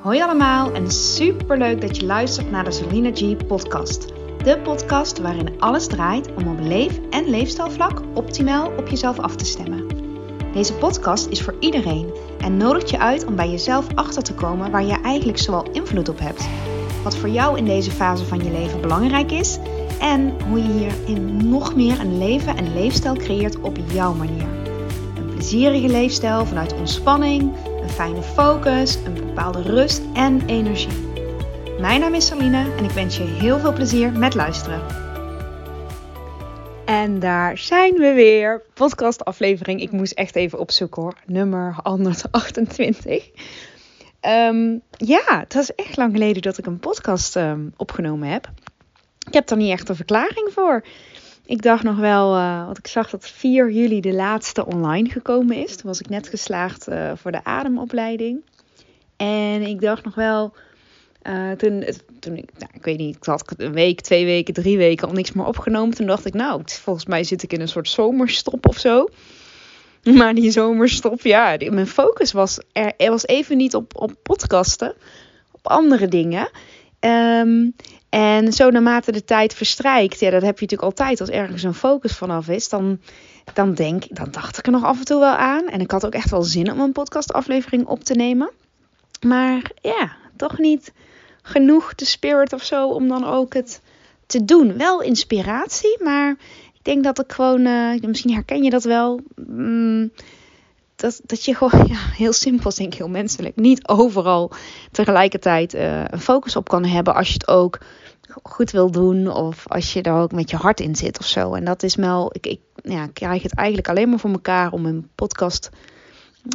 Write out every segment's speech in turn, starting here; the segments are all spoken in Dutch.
Hoi allemaal en super leuk dat je luistert naar de Selina G podcast. De podcast waarin alles draait om op leef- en leefstijlvlak optimaal op jezelf af te stemmen. Deze podcast is voor iedereen en nodigt je uit om bij jezelf achter te komen waar je eigenlijk zoal invloed op hebt. Wat voor jou in deze fase van je leven belangrijk is en hoe je hierin nog meer een leven en leefstijl creëert op jouw manier. Een plezierige leefstijl vanuit ontspanning, fijne focus, een bepaalde rust en energie. Mijn naam is Saline en ik wens je heel veel plezier met luisteren. En daar zijn we weer. Podcast aflevering. Ik moest echt even opzoeken hoor. Nummer 128. Ehm, ja, het was echt lang geleden dat ik een podcast ehm, opgenomen heb. Ik heb daar niet echt een verklaring voor. Ik dacht nog wel, uh, want ik zag dat 4 juli de laatste online gekomen is. Toen was ik net geslaagd uh, voor de ademopleiding. En ik dacht nog wel, uh, toen, toen ik, nou, ik weet niet, ik had een week, twee weken, drie weken al niks meer opgenomen. Toen dacht ik, nou, volgens mij zit ik in een soort zomerstop of zo. Maar die zomerstop, ja, mijn focus was er, er was even niet op, op podcasten, op andere dingen. Um, en zo naarmate de tijd verstrijkt, ja, dat heb je natuurlijk altijd als ergens een focus vanaf is, dan, dan denk dan dacht ik er nog af en toe wel aan. En ik had ook echt wel zin om een podcastaflevering op te nemen. Maar ja, toch niet genoeg de spirit of zo om dan ook het te doen. Wel inspiratie, maar ik denk dat ik gewoon, uh, misschien herken je dat wel. Mm, dat, dat je gewoon, heel simpel, denk ik heel menselijk, niet overal tegelijkertijd uh, een focus op kan hebben als je het ook goed wil doen of als je er ook met je hart in zit of zo. En dat is wel, ik, ik ja, krijg het eigenlijk alleen maar voor elkaar om een podcast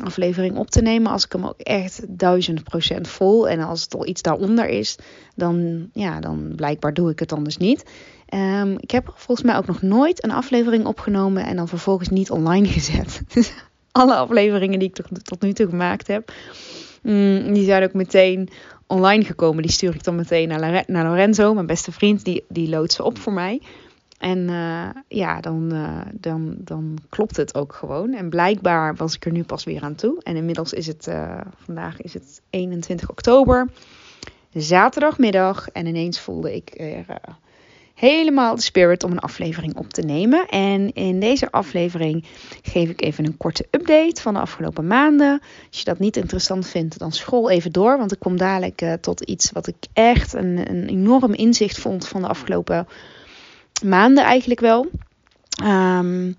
aflevering op te nemen als ik hem ook echt duizend procent vol en als het al iets daaronder is, dan ja, dan blijkbaar doe ik het anders niet. Um, ik heb volgens mij ook nog nooit een aflevering opgenomen en dan vervolgens niet online gezet. Alle afleveringen die ik tot, tot nu toe gemaakt heb, mm, die zijn ook meteen online gekomen. Die stuur ik dan meteen naar, naar Lorenzo, mijn beste vriend. Die, die loodt ze op voor mij. En uh, ja, dan, uh, dan, dan klopt het ook gewoon. En blijkbaar was ik er nu pas weer aan toe. En inmiddels is het, uh, vandaag is het 21 oktober, zaterdagmiddag. En ineens voelde ik helemaal de spirit om een aflevering op te nemen. En in deze aflevering geef ik even een korte update van de afgelopen maanden. Als je dat niet interessant vindt, dan scroll even door. Want ik kom dadelijk uh, tot iets wat ik echt een, een enorm inzicht vond van de afgelopen maanden eigenlijk wel. Um,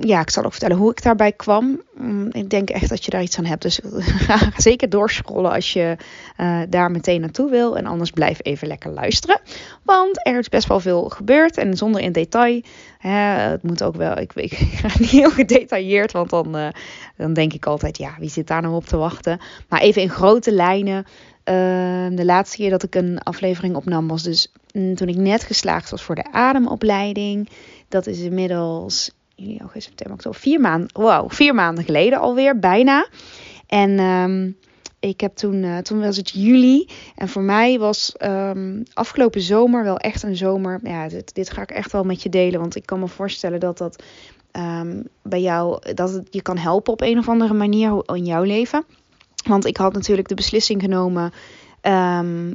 ja, ik zal ook vertellen hoe ik daarbij kwam. Mm, ik denk echt dat je daar iets aan hebt. Dus ga zeker doorscrollen als je uh, daar meteen naartoe wil. En anders blijf even lekker luisteren. Want er is best wel veel gebeurd. En zonder in detail. Hè, het moet ook wel. Ik, ik ga niet heel gedetailleerd. Want dan, uh, dan denk ik altijd: ja, wie zit daar nou op te wachten? Maar even in grote lijnen. Uh, de laatste keer dat ik een aflevering opnam was dus mm, toen ik net geslaagd was voor de ademopleiding. Dat is inmiddels juli, augustus, september, oktober, vier maanden, wow, vier maanden geleden alweer, bijna. En um, ik heb toen, uh, toen was het juli. En voor mij was um, afgelopen zomer wel echt een zomer. Ja, dit, dit ga ik echt wel met je delen. Want ik kan me voorstellen dat dat um, bij jou, dat het je kan helpen op een of andere manier in jouw leven. Want ik had natuurlijk de beslissing genomen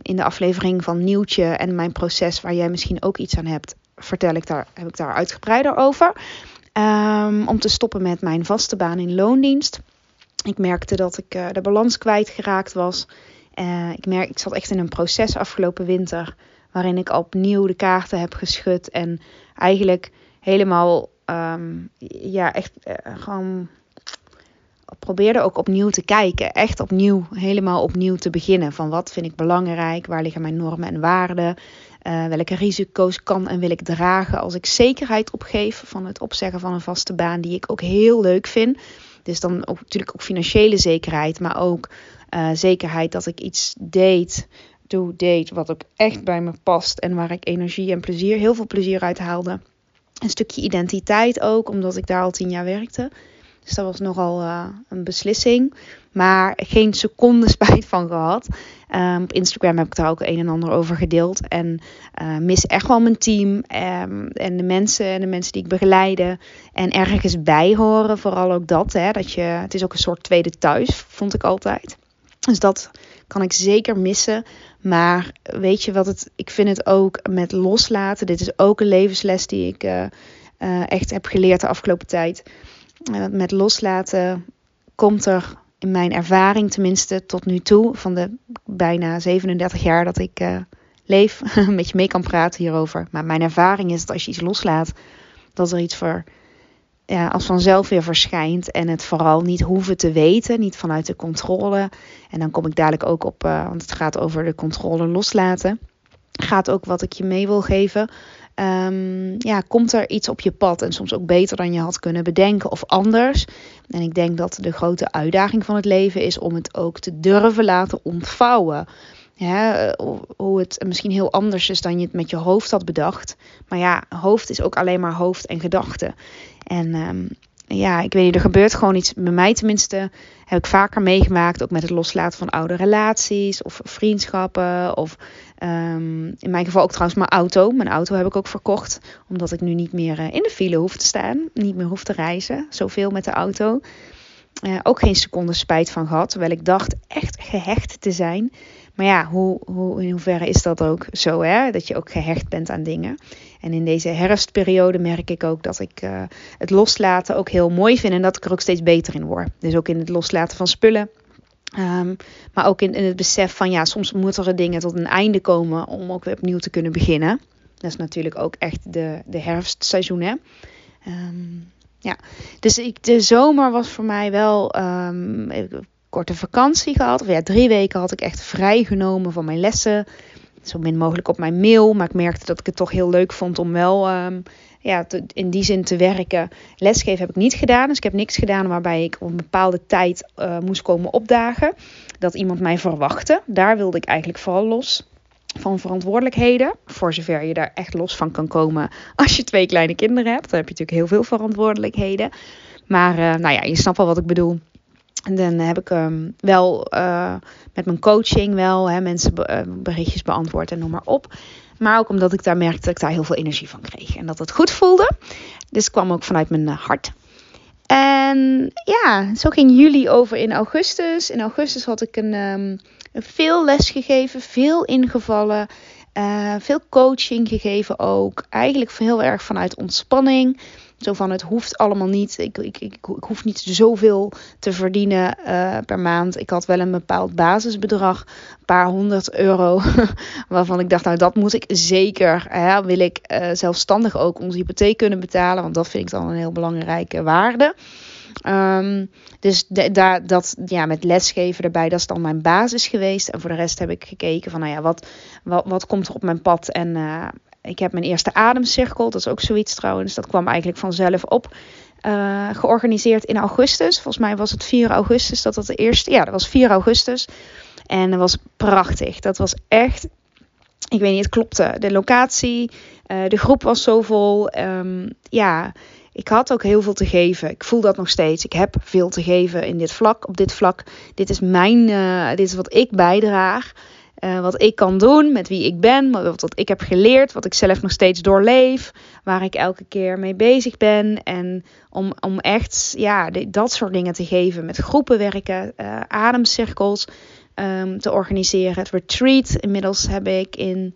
in de aflevering van Nieuwtje en mijn proces, waar jij misschien ook iets aan hebt, vertel ik daar, heb ik daar uitgebreider over. Um, om te stoppen met mijn vaste baan in loondienst. Ik merkte dat ik uh, de balans kwijtgeraakt was. Uh, ik, merk, ik zat echt in een proces afgelopen winter. Waarin ik opnieuw de kaarten heb geschud. En eigenlijk helemaal, um, ja, echt uh, gewoon probeerde ook opnieuw te kijken. Echt opnieuw, helemaal opnieuw te beginnen. Van wat vind ik belangrijk? Waar liggen mijn normen en waarden? Uh, welke risico's kan en wil ik dragen als ik zekerheid opgeef van het opzeggen van een vaste baan die ik ook heel leuk vind. Dus dan ook natuurlijk ook financiële zekerheid, maar ook uh, zekerheid dat ik iets deed, doe, deed wat ook echt bij me past en waar ik energie en plezier, heel veel plezier uit haalde. Een stukje identiteit ook, omdat ik daar al tien jaar werkte. Dus dat was nogal uh, een beslissing. Maar geen seconde spijt van gehad. Um, op Instagram heb ik daar ook een en ander over gedeeld. En uh, mis echt wel mijn team. Um, en de mensen en de mensen die ik begeleide. En ergens bij horen. Vooral ook dat. Hè, dat je, het is ook een soort tweede thuis, vond ik altijd. Dus dat kan ik zeker missen. Maar weet je wat het, ik vind het ook met loslaten. Dit is ook een levensles die ik echt heb geleerd de afgelopen tijd. Uh, met loslaten komt er in mijn ervaring tenminste tot nu toe, van de bijna 37 jaar dat ik leef, een beetje mee kan praten hierover. Maar mijn ervaring is dat als je iets loslaat, dat er iets voor ja, als vanzelf weer verschijnt. En het vooral niet hoeven te weten, niet vanuit de controle. En dan kom ik dadelijk ook op, uh, want het gaat over de controle loslaten. Gaat ook wat ik je mee wil geven. Um, ja, komt er iets op je pad en soms ook beter dan je had kunnen bedenken of anders. En ik denk dat de grote uitdaging van het leven is om het ook te durven laten ontvouwen. Ja, hoe het misschien heel anders is dan je het met je hoofd had bedacht. Maar ja, hoofd is ook alleen maar hoofd en gedachten. En um, ja, ik weet niet, er gebeurt gewoon iets. Bij mij tenminste heb ik vaker meegemaakt. Ook met het loslaten van oude relaties of vriendschappen. Of um, in mijn geval ook trouwens mijn auto. Mijn auto heb ik ook verkocht. Omdat ik nu niet meer uh, in de file hoef te staan. Niet meer hoef te reizen. Zoveel met de auto. Uh, ook geen seconde spijt van gehad. Terwijl ik dacht echt gehecht te zijn. Maar ja, hoe, hoe, in hoeverre is dat ook zo, hè? Dat je ook gehecht bent aan dingen. En in deze herfstperiode merk ik ook dat ik uh, het loslaten ook heel mooi vind. En dat ik er ook steeds beter in word. Dus ook in het loslaten van spullen. Um, maar ook in, in, het besef van ja, soms moeten er dingen tot een einde komen om ook weer opnieuw te kunnen beginnen. Dat is natuurlijk ook echt de, de herfstseizoen. Hè? Um, ja, dus ik, de zomer was voor mij wel um, korte vakantie gehad. Of ja, drie weken had ik echt vrijgenomen van mijn lessen. Zo min mogelijk op mijn mail. Maar ik merkte dat ik het toch heel leuk vond om wel ja, in die zin te werken. Lesgeven heb ik niet gedaan. Dus ik heb niks gedaan waarbij ik op een bepaalde tijd uh, moest komen opdagen. Dat iemand mij verwachtte. Daar wilde ik eigenlijk vooral los van verantwoordelijkheden. Voor zover je daar echt los van kan komen als je twee kleine kinderen hebt. Dan heb je natuurlijk heel veel verantwoordelijkheden. Maar uh, nou ja, je snapt wel wat ik bedoel. En dan heb ik um, wel uh, met mijn coaching wel hè, mensen be berichtjes beantwoord en noem maar op. Maar ook omdat ik daar merkte dat ik daar heel veel energie van kreeg. En dat het goed voelde. Dus kwam ook vanuit mijn uh, hart. En ja, zo ging juli over in augustus. In augustus had ik een, um, veel les gegeven, veel ingevallen. Veel coaching gegeven ook. Eigenlijk heel erg vanuit ontspanning. Zo van het hoeft allemaal niet. Ik, ik, ik, ik hoef niet zoveel te verdienen uh, per maand. Ik had wel een bepaald basisbedrag, een paar honderd euro. waarvan ik dacht, nou dat moet ik zeker. Hè, wil ik uh, zelfstandig ook onze hypotheek kunnen betalen. Want dat vind ik dan een heel belangrijke waarde. Um, dus daar dat, ja, met lesgeven erbij, dat is dan mijn basis geweest. En voor de rest heb ik gekeken van, nou ja, wat, wat, wat komt er op mijn pad? En uh, ik heb mijn eerste ademcirkel, dat is ook zoiets trouwens. Dat kwam eigenlijk vanzelf op. Uh, georganiseerd in augustus. Volgens mij was het 4 augustus dat dat de eerste. Ja, dat was 4 augustus. En dat was prachtig. Dat was echt. Ik weet niet, het klopte. De locatie, uh, de groep was zo vol. Um, ja, ik had ook heel veel te geven. Ik voel dat nog steeds. Ik heb veel te geven in dit vlak, op dit vlak. Dit is mijn, uh, dit is wat ik bijdraag. Uh, wat ik kan doen, met wie ik ben, wat, wat ik heb geleerd, wat ik zelf nog steeds doorleef, waar ik elke keer mee bezig ben. En om, om echt ja, dat soort dingen te geven, met groepen werken, uh, ademcirkels um, te organiseren. Het retreat, inmiddels heb ik in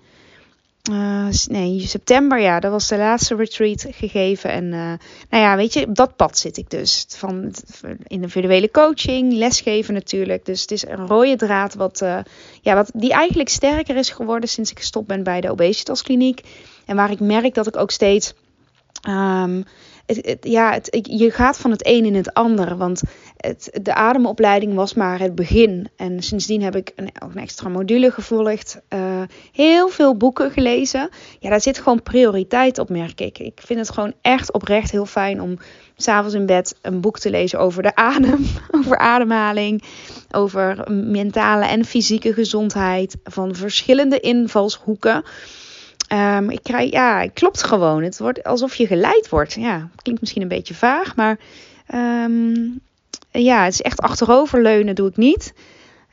uh, nee, september, ja, dat was de laatste retreat gegeven. En uh, nou ja, weet je, op dat pad zit ik dus. Van individuele coaching, lesgeven natuurlijk. Dus het is een rode draad wat, uh, ja, wat die eigenlijk sterker is geworden sinds ik gestopt ben bij de obesitaskliniek. En waar ik merk dat ik ook steeds um, ja, het, je gaat van het een in het ander. Want de ademopleiding was maar het begin. En sindsdien heb ik een, extra module gevolgd. Uh, heel veel boeken gelezen. Ja, daar zit gewoon prioriteit op, merk ik. Ik vind het gewoon echt oprecht heel fijn om s'avonds in bed een boek te lezen over de adem. Over ademhaling. Over mentale en fysieke gezondheid. Van verschillende invalshoeken. Um, ik krijg, ja, het klopt gewoon. Het wordt alsof je geleid wordt. Ja, klinkt misschien een beetje vaag, maar um, ja, het is echt achteroverleunen doe ik niet.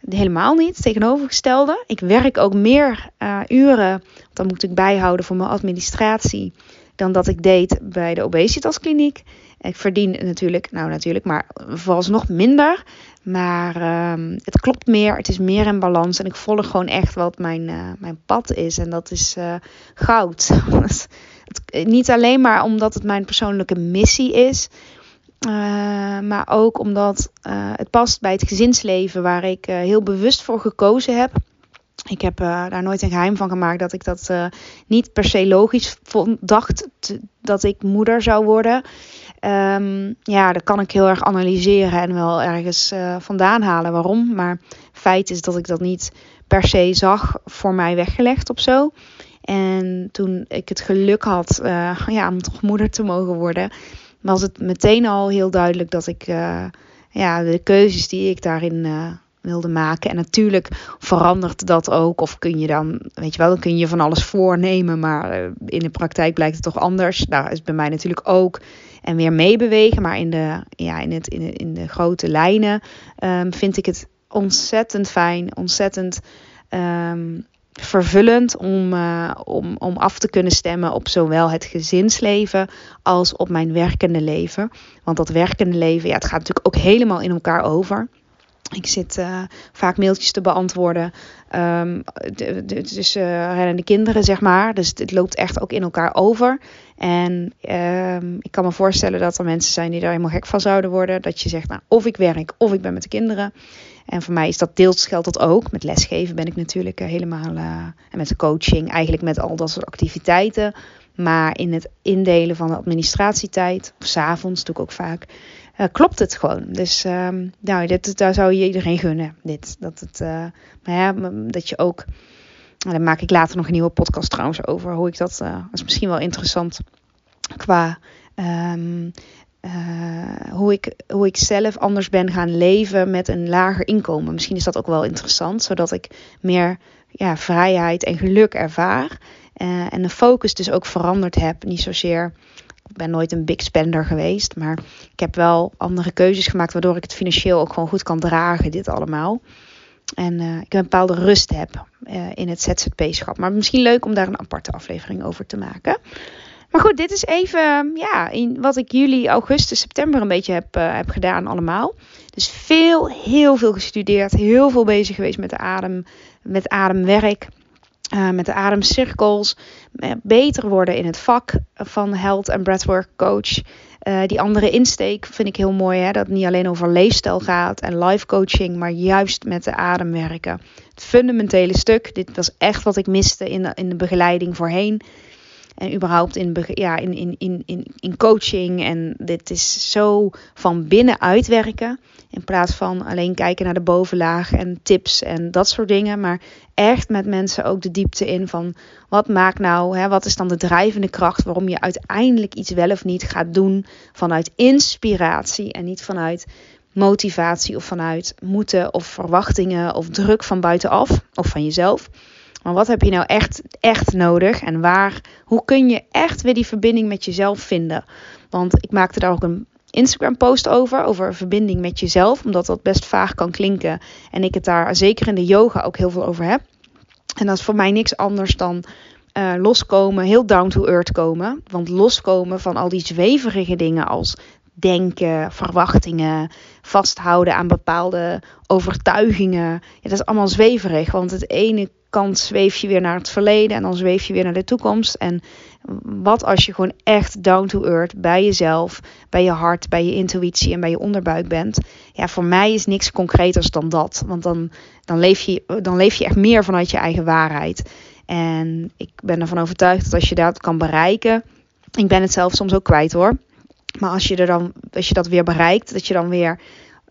Helemaal niet, tegenovergestelde. Ik werk ook meer uh, uren, dan moet ik bijhouden voor mijn administratie, dan dat ik deed bij de obesitaskliniek. Ik verdien natuurlijk, nou natuurlijk, maar vooralsnog minder. Maar ehm, het klopt meer, het is meer in balans. En ik volg gewoon echt wat mijn, uh, mijn pad is. En dat is uh, goud. niet alleen maar omdat het mijn persoonlijke missie is. Maar ook omdat het past bij het gezinsleven waar ik heel bewust voor gekozen heb. Ik heb daar nooit een geheim van gemaakt dat ik dat niet per se logisch vond, dacht dat ik moeder zou worden. Um, ja, dat kan ik heel erg analyseren en wel ergens uh, vandaan halen waarom. Maar feit is dat ik dat niet per se zag voor mij weggelegd of zo. En toen ik het geluk had uh, ja, om toch moeder te mogen worden, was het meteen al heel duidelijk dat ik uh, ja, de keuzes die ik daarin wilde maken. En natuurlijk verandert dat ook. Of kun je dan, weet je wel, dan kun je van alles voornemen. Maar in de praktijk blijkt het toch anders. Nou, is bij mij natuurlijk ook en weer meebewegen. Maar in de, ja, in het, in de, in de grote lijnen um, vind ik het ontzettend fijn, ontzettend um, vervullend om, uh, om, om af te kunnen stemmen op zowel het gezinsleven als op mijn werkende leven. Want dat werkende leven, ja, het gaat natuurlijk ook helemaal in elkaar over. Ik zit uh, vaak mailtjes te beantwoorden. Um, dus uh, rennende kinderen, zeg maar. Dus het loopt echt ook in elkaar over. En um, ik kan me voorstellen dat er mensen zijn die daar helemaal gek van zouden worden. Dat je zegt, nou, of ik werk of ik ben met de kinderen. En voor mij is dat deels geldt dat ook. Met lesgeven ben ik natuurlijk uh, helemaal. En met de coaching, eigenlijk met al dat soort activiteiten. Maar in het indelen van de administratietijd, of s'avonds doe ik ook vaak uh, klopt het gewoon. Dus um, nou, dit, daar zou je iedereen gunnen. Dit, dat, het, uh, maar ja, dat je ook. Nou, daar maak ik later nog een nieuwe podcast trouwens over. Hoe ik dat. Uh, dat is misschien wel interessant. Qua. Um, hoe, ik, hoe ik zelf anders ben gaan leven met een lager inkomen. Misschien is dat ook wel interessant, zodat ik meer ja, vrijheid en geluk ervaar. en de focus dus ook veranderd heb. Niet zozeer ik ben nooit een big spender geweest. Maar ik heb wel andere keuzes gemaakt. Waardoor ik het financieel ook gewoon goed kan dragen. Dit allemaal. En uh, ik een bepaalde rust heb uh, in het ZZP-schap. Maar misschien leuk om daar een aparte aflevering over te maken. Maar goed, dit is even ja, in wat ik juli, augustus, september een beetje heb, uh, heb gedaan allemaal. Dus veel, heel veel gestudeerd. Heel veel bezig geweest met de adem, met ademwerk. Uh, met de ademcirkels, uh, beter worden in het vak van health en breathwork coach. Uh, die andere insteek vind ik heel mooi, hè? dat het niet alleen over leefstijl gaat en life coaching, maar juist met de adem werken. Het fundamentele stuk, dit was echt wat ik miste in de, in de begeleiding voorheen. En überhaupt in, ja, in, in, in, in, in coaching. En dit is zo van binnenuit werken. In plaats van alleen kijken naar de bovenlaag en tips en dat soort dingen. Maar echt met mensen ook de diepte in van wat maakt nou, hè, wat is dan de drijvende kracht waarom je uiteindelijk iets wel of niet gaat doen vanuit inspiratie en niet vanuit motivatie of vanuit moeten of verwachtingen of druk van buitenaf of van jezelf. Maar wat heb je nou echt, echt nodig en waar, hoe kun je echt weer die verbinding met jezelf vinden? Want ik maakte daar ook een Instagram post over, over verbinding met jezelf, omdat dat best vaag kan klinken. En ik het daar zeker in de yoga ook heel veel over heb. En dat is voor mij niks anders dan uh, loskomen, heel down to earth komen. Want loskomen van al die zweverige dingen als denken, verwachtingen, vasthouden aan bepaalde overtuigingen. Ja, dat is allemaal zweverig, want het ene kant zweef je weer naar het verleden en dan zweef je weer naar de toekomst. En wat als je gewoon echt down to earth bij jezelf, bij je hart, bij je intuïtie en bij je onderbuik bent? Ja, voor mij is niks concreters dan dat. Want dan, dan, leef je, dan leef je echt meer vanuit je eigen waarheid. En ik ben ervan overtuigd dat als je dat kan bereiken. Ik ben het zelf soms ook kwijt hoor. Maar als je, er dan, als je dat weer bereikt, dat je dan weer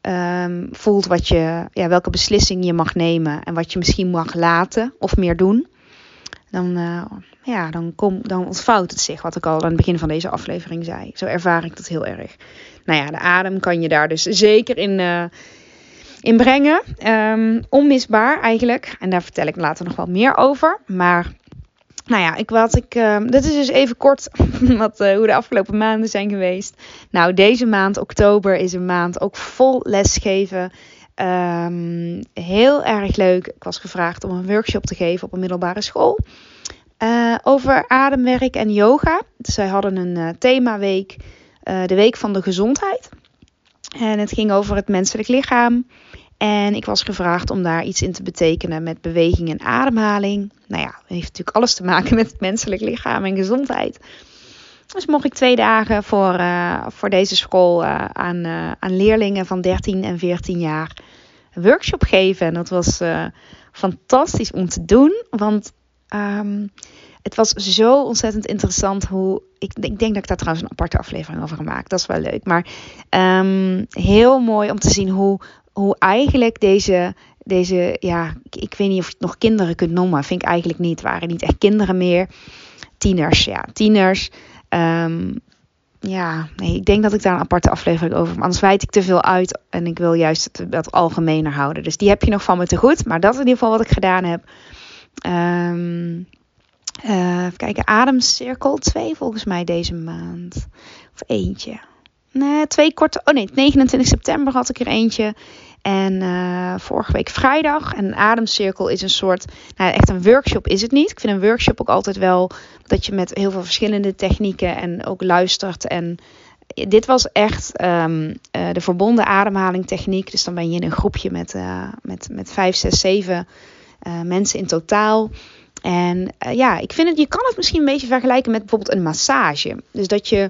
um, voelt wat je, ja, welke beslissing je mag nemen en wat je misschien mag laten of meer doen, dan, uh, ja, dan, kom, dan ontvouwt het zich, wat ik al aan het begin van deze aflevering zei. Zo ervaar ik dat heel erg. Nou ja, de adem kan je daar dus zeker in, uh, in brengen. Um, onmisbaar eigenlijk. En daar vertel ik later nog wel meer over. Maar nou ja, ik, wat ik, uh, dit is dus even kort wat, uh, hoe de afgelopen maanden zijn geweest. Nou, deze maand, oktober, is een maand ook vol lesgeven. Um, heel erg leuk. Ik was gevraagd om een workshop te geven op een middelbare school. Uh, over ademwerk en yoga. Dus zij hadden een themaweek de week van de gezondheid. En het ging over het menselijk lichaam. En ik was gevraagd om daar iets in te betekenen met beweging en ademhaling. Nou ja, dat heeft natuurlijk alles te maken met het menselijk lichaam en gezondheid. Dus mocht ik twee dagen voor, uh, voor deze school uh, aan, uh, aan leerlingen van 13 en 14 jaar een workshop geven. En dat was fantastisch om te doen. Want um, het was zo ontzettend interessant hoe. Ik, ik, denk dat ik daar trouwens een aparte aflevering over maken. Dat is wel leuk. Maar um, heel mooi om te zien hoe, hoe eigenlijk deze, deze, ja, ik weet niet of je het nog kinderen kunt noemen, vind ik eigenlijk niet. Het waren niet echt kinderen meer. Tieners, ja, tieners. Um, ja, nee, ik denk dat ik daar een aparte aflevering over heb. Anders wijd ik te veel uit en ik wil juist het wat algemener houden. Dus die heb je nog van me te goed. Maar dat is in ieder geval wat ik gedaan heb. Um, uh, even kijken, Ademcirkel 2 volgens mij deze maand. Of eentje. Nee, twee korte. Oh nee, 29 september had ik er eentje. En uh, vorige week vrijdag. En ademcirkel is een soort. Nou, echt een workshop is het niet. Ik vind een workshop ook altijd wel dat je met heel veel verschillende technieken en ook luistert. En dit was echt um, uh, de verbonden ademhaling techniek. Dus dan ben je in een groepje met, uh, met, met 5, 6, 7 mensen in totaal. En uh, ja, ik vind het, je kan het misschien een beetje vergelijken met bijvoorbeeld een massage. Dus dat je,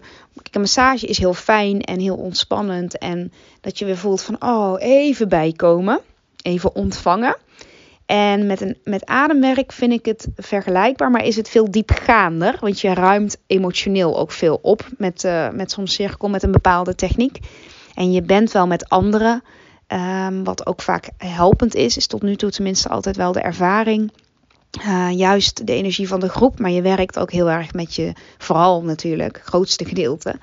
een massage is heel fijn en heel ontspannend. En dat je weer voelt van, oh, even bijkomen, even ontvangen. En met, een, met ademwerk vind ik het vergelijkbaar, maar is het veel diepgaander. Want je ruimt emotioneel ook veel op met, uh, met zo'n cirkel, met een bepaalde techniek. En je bent wel met anderen. Um, wat ook vaak helpend is, is tot nu toe tenminste altijd wel de ervaring uh, juist de energie van de groep. Maar je werkt ook heel erg met je, vooral natuurlijk, grootste gedeelte.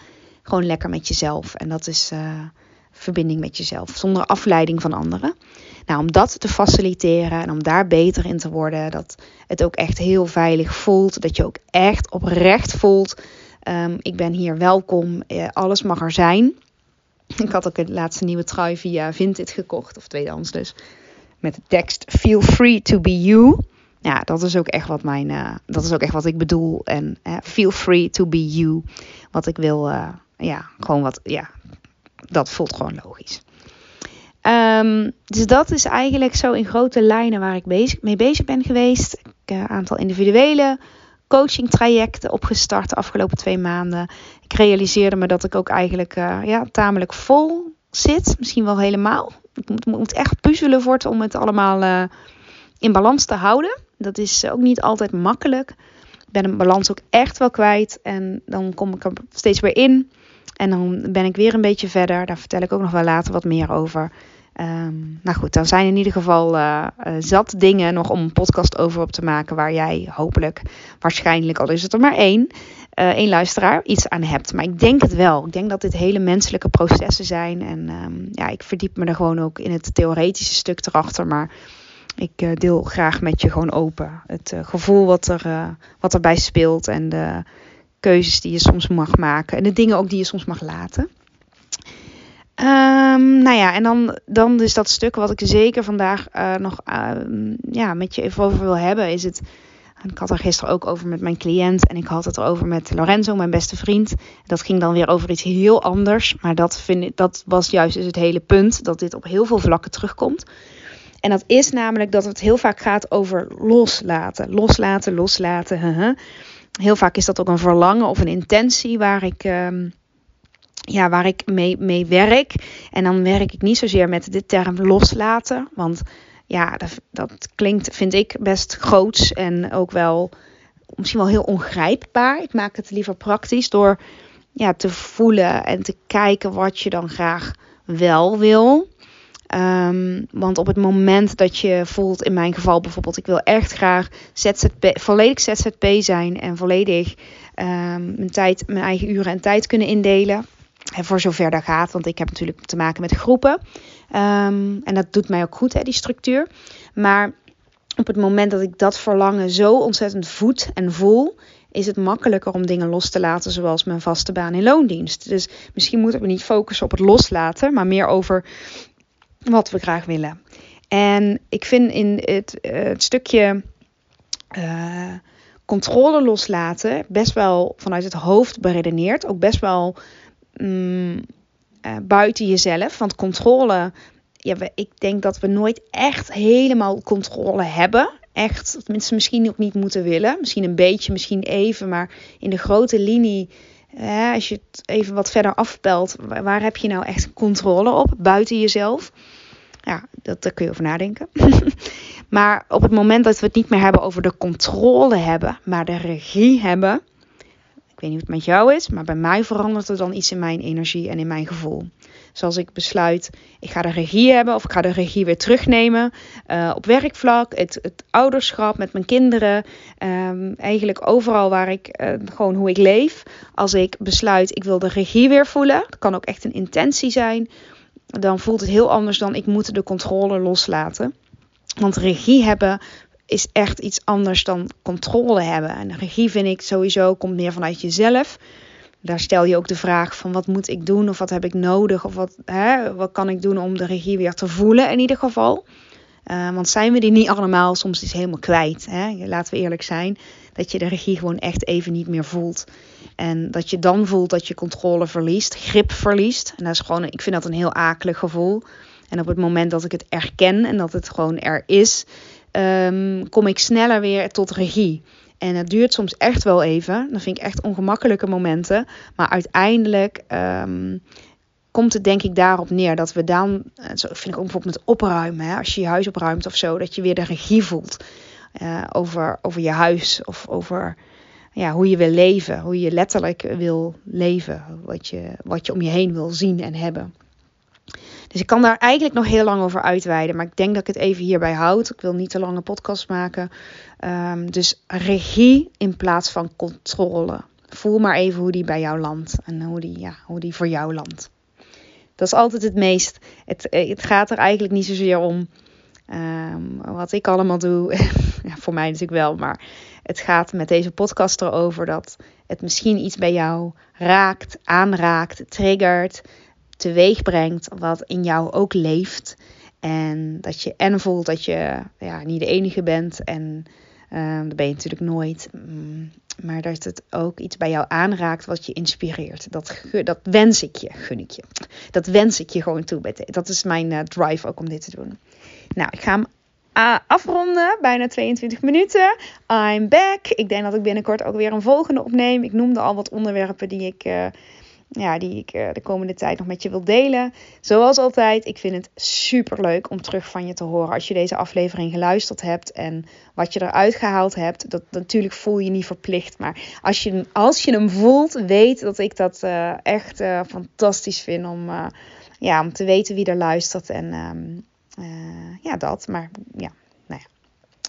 Gewoon lekker met jezelf. En dat is uh, verbinding met jezelf, zonder afleiding van anderen. Nou, om dat te faciliteren en om daar beter in te worden, dat het ook echt heel veilig voelt. Dat je ook echt oprecht voelt. Um, ik ben hier welkom, uh, alles mag er zijn. Ik had ook het laatste nieuwe trui via Vinted gekocht, of tweedehands dus. Met de tekst Feel free to be you ja, dat is ook echt wat mijn, uh, dat is ook echt wat ik bedoel. En uh, feel free to be you. Wat ik wil, uh, ja, gewoon wat, ja, dat voelt gewoon logisch. Um, dus dat is eigenlijk zo in grote lijnen waar ik bezig, mee bezig ben geweest. Ik een aantal individuele coaching trajecten opgestart de afgelopen twee maanden. Ik realiseerde me dat ik ook eigenlijk ja, tamelijk vol zit. Misschien wel helemaal. Ik moet, echt puzzelen het om het allemaal in balans te houden. Dat is ook niet altijd makkelijk. Ik ben een balans ook echt wel kwijt. En dan kom ik er steeds weer in. En dan ben ik weer een beetje verder. Daar vertel ik ook nog wel later wat meer over. Um, nou goed, dan zijn in ieder geval uh, uh, zat dingen nog om een podcast over op te maken. Waar jij hopelijk, waarschijnlijk, al is het er maar één, uh, één luisteraar, iets aan hebt. Maar ik denk het wel. Ik denk dat dit hele menselijke processen zijn. En um, ja, ik verdiep me er gewoon ook in het theoretische stuk erachter. Maar ik uh, deel graag met je gewoon open. Het uh, gevoel wat, er, uh, wat erbij speelt en de keuzes die je soms mag maken. En de dingen ook die je soms mag laten. Um, nou ja, en dan, dan dus dat stuk wat ik zeker vandaag nog ja, met je even over wil hebben. Is het, ik had er gisteren ook over met mijn cliënt. En ik had het erover met Lorenzo, mijn beste vriend. Dat ging dan weer over iets heel anders. Maar dat, vind ik, dat was juist dus het hele punt. Dat dit op heel veel vlakken terugkomt. En dat is namelijk dat het heel vaak gaat over loslaten. Loslaten, loslaten. Heel vaak is dat ook een verlangen of een intentie waar ik, um, ja, waar ik mee, mee werk. En dan werk ik niet zozeer met de term loslaten. Want ja, dat, dat klinkt, vind ik, best groots en ook wel misschien wel heel ongrijpbaar. Ik maak het liever praktisch door ja, te voelen en te kijken wat je dan graag wel wil. Um, want op het moment dat je voelt, in mijn geval bijvoorbeeld, ik wil echt graag ZZP, volledig ZZP zijn en volledig um, mijn, tijd, mijn eigen uren en tijd kunnen indelen. En voor zover dat gaat, want ik heb natuurlijk te maken met groepen. Um, en dat doet mij ook goed, hè, die structuur. Maar op het moment dat ik dat verlangen zo ontzettend voed en voel, is het makkelijker om dingen los te laten, zoals mijn vaste baan in loondienst. Dus misschien moeten we niet focussen op het loslaten, maar meer over wat we graag willen. En ik vind in het, uh, het stukje uh, controle loslaten best wel vanuit het hoofd beredeneerd. Ook best wel mm, uh, buiten jezelf. Want controle, ja, ik denk dat we nooit echt helemaal controle hebben. Echt, tenminste misschien ook niet moeten willen. Misschien een beetje, misschien even. Maar in de grote linie, als je het even wat verder afpelt, waar heb je nou echt controle op? Buiten jezelf. Ja, dat, daar kun je over nadenken. maar op het moment dat we het niet meer hebben over de controle hebben, maar de regie hebben. Ik weet niet hoe het met jou is, maar bij mij verandert er dan iets in mijn energie en in mijn gevoel. Zoals ik besluit, ik ga de regie hebben of ik ga de regie weer terugnemen. Uh, op werkvlak, het, het, ouderschap met mijn kinderen. Um, eigenlijk overal waar ik, uh, gewoon hoe ik leef. Als ik besluit, ik wil de regie weer voelen. Dat kan ook echt een intentie zijn dan voelt het heel anders dan ik moet de controle loslaten. Want regie hebben is echt iets anders dan controle hebben. En regie vind ik sowieso komt meer vanuit jezelf. Daar stel je ook de vraag van wat moet ik doen of wat heb ik nodig of wat, hè, wat kan ik doen om de regie weer te voelen in ieder geval. Uh, want zijn we die niet allemaal soms is helemaal kwijt. Hè? Laten we eerlijk zijn. Dat je de regie gewoon echt even niet meer voelt. En dat je dan voelt dat je controle verliest, grip verliest. En dat is gewoon, ik vind dat een heel akelig gevoel. En op het moment dat ik het erken en dat het gewoon er is, um, kom ik sneller weer tot regie. En het duurt soms echt wel even. Dan vind ik echt ongemakkelijke momenten. Maar uiteindelijk um, komt het denk ik daarop neer dat we dan, eh, zo vind ik ook bijvoorbeeld met opruimen, hè, als je je huis opruimt of zo, dat je weer de regie voelt uh, over, over je huis of over ja, hoe je wil leven, hoe je letterlijk wil leven, wat je, wat je om je heen wil zien en hebben. Dus ik kan daar eigenlijk nog heel lang over uitweiden, maar ik denk dat ik het even hierbij houd. Ik wil niet te lange podcast maken. Um, dus regie in plaats van controle. Voel maar even hoe die bij jou landt en hoe die, ja, hoe die voor jou landt. Dat is altijd het meest. Het, eh, het gaat er eigenlijk niet zozeer om um, wat ik allemaal doe. ja, voor mij natuurlijk wel, maar het gaat met deze podcast erover dat het misschien iets bij jou raakt, aanraakt, triggert, teweeg brengt, wat in jou ook leeft. En dat je en voelt dat je ja, niet de enige bent. En uh, dat ben je natuurlijk nooit. Mm, maar dat het ook iets bij jou aanraakt wat je inspireert. Dat, dat wens ik je, gun ik je. Dat wens ik je gewoon toe. Dat is mijn uh, drive ook om dit te doen. Nou, ik ga hem uh, afronden. Bijna 22 minuten. I'm back. Ik denk dat ik binnenkort ook weer een volgende opneem. Ik noemde al wat onderwerpen die ik... Uh, ja, die ik uh, de komende tijd nog met je wil delen. Zoals altijd, ik vind het super leuk om terug van je te horen als je deze aflevering geluisterd hebt en wat je eruit gehaald hebt. Dat natuurlijk voel je niet verplicht, maar als je, als je hem voelt, weet dat ik dat echt fantastisch vind om, ja, om te weten wie er luistert en um, ja, dat. Maar ja,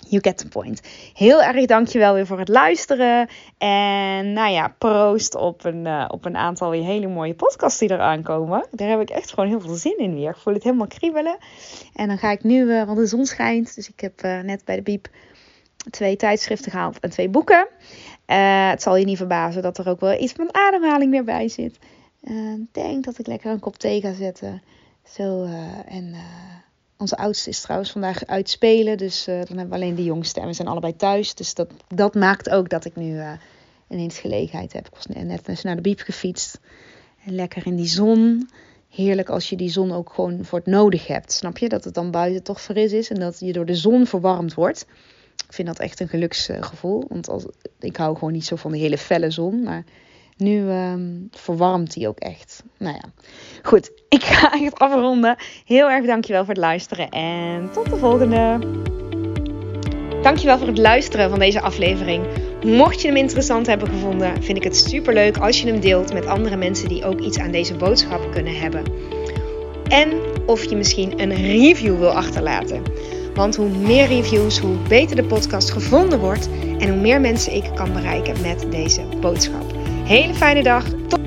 You get the point. Heel erg dankjewel weer voor het luisteren. En nou ja, proost op een, uh, op een aantal weer hele mooie podcasts die eraan komen. Daar heb ik echt gewoon heel veel zin in weer. Ik voel het helemaal kriebelen. En dan ga ik nu, uh, want de zon schijnt. Dus ik heb net bij de Biep twee tijdschriften gehaald en twee boeken. het zal je niet verbazen dat er ook wel iets van ademhaling weer bij zit. Ik denk dat ik lekker een kop thee ga zetten. Zo en onze oudste is trouwens vandaag uitspelen. Dus uh, dan hebben we alleen de jongste. En we zijn allebei thuis. Dus dat, dat maakt ook dat ik nu uh, ineens gelegenheid heb. Ik was net naar de biep gefietst. En lekker in die zon. Heerlijk als je die zon ook gewoon voor het nodig hebt. Snap je? Dat het dan buiten toch fris is. En dat je door de zon verwarmd wordt. Ik vind dat echt een geluksgevoel. Want als, ik hou gewoon niet zo van de hele felle zon. Maar nu um, verwarmt hij ook echt. Nou ja, goed. Ik ga het afronden. Heel erg dankjewel voor het luisteren. En tot de volgende. Dankjewel voor het luisteren van deze aflevering. Mocht je hem interessant hebben gevonden, vind ik het super leuk als je hem deelt met andere mensen die ook iets aan deze boodschap kunnen hebben. En of je misschien een review wil achterlaten. Want hoe meer reviews, hoe beter de podcast gevonden wordt en hoe meer mensen ik kan bereiken met deze boodschap. Hele fijne dag. Tot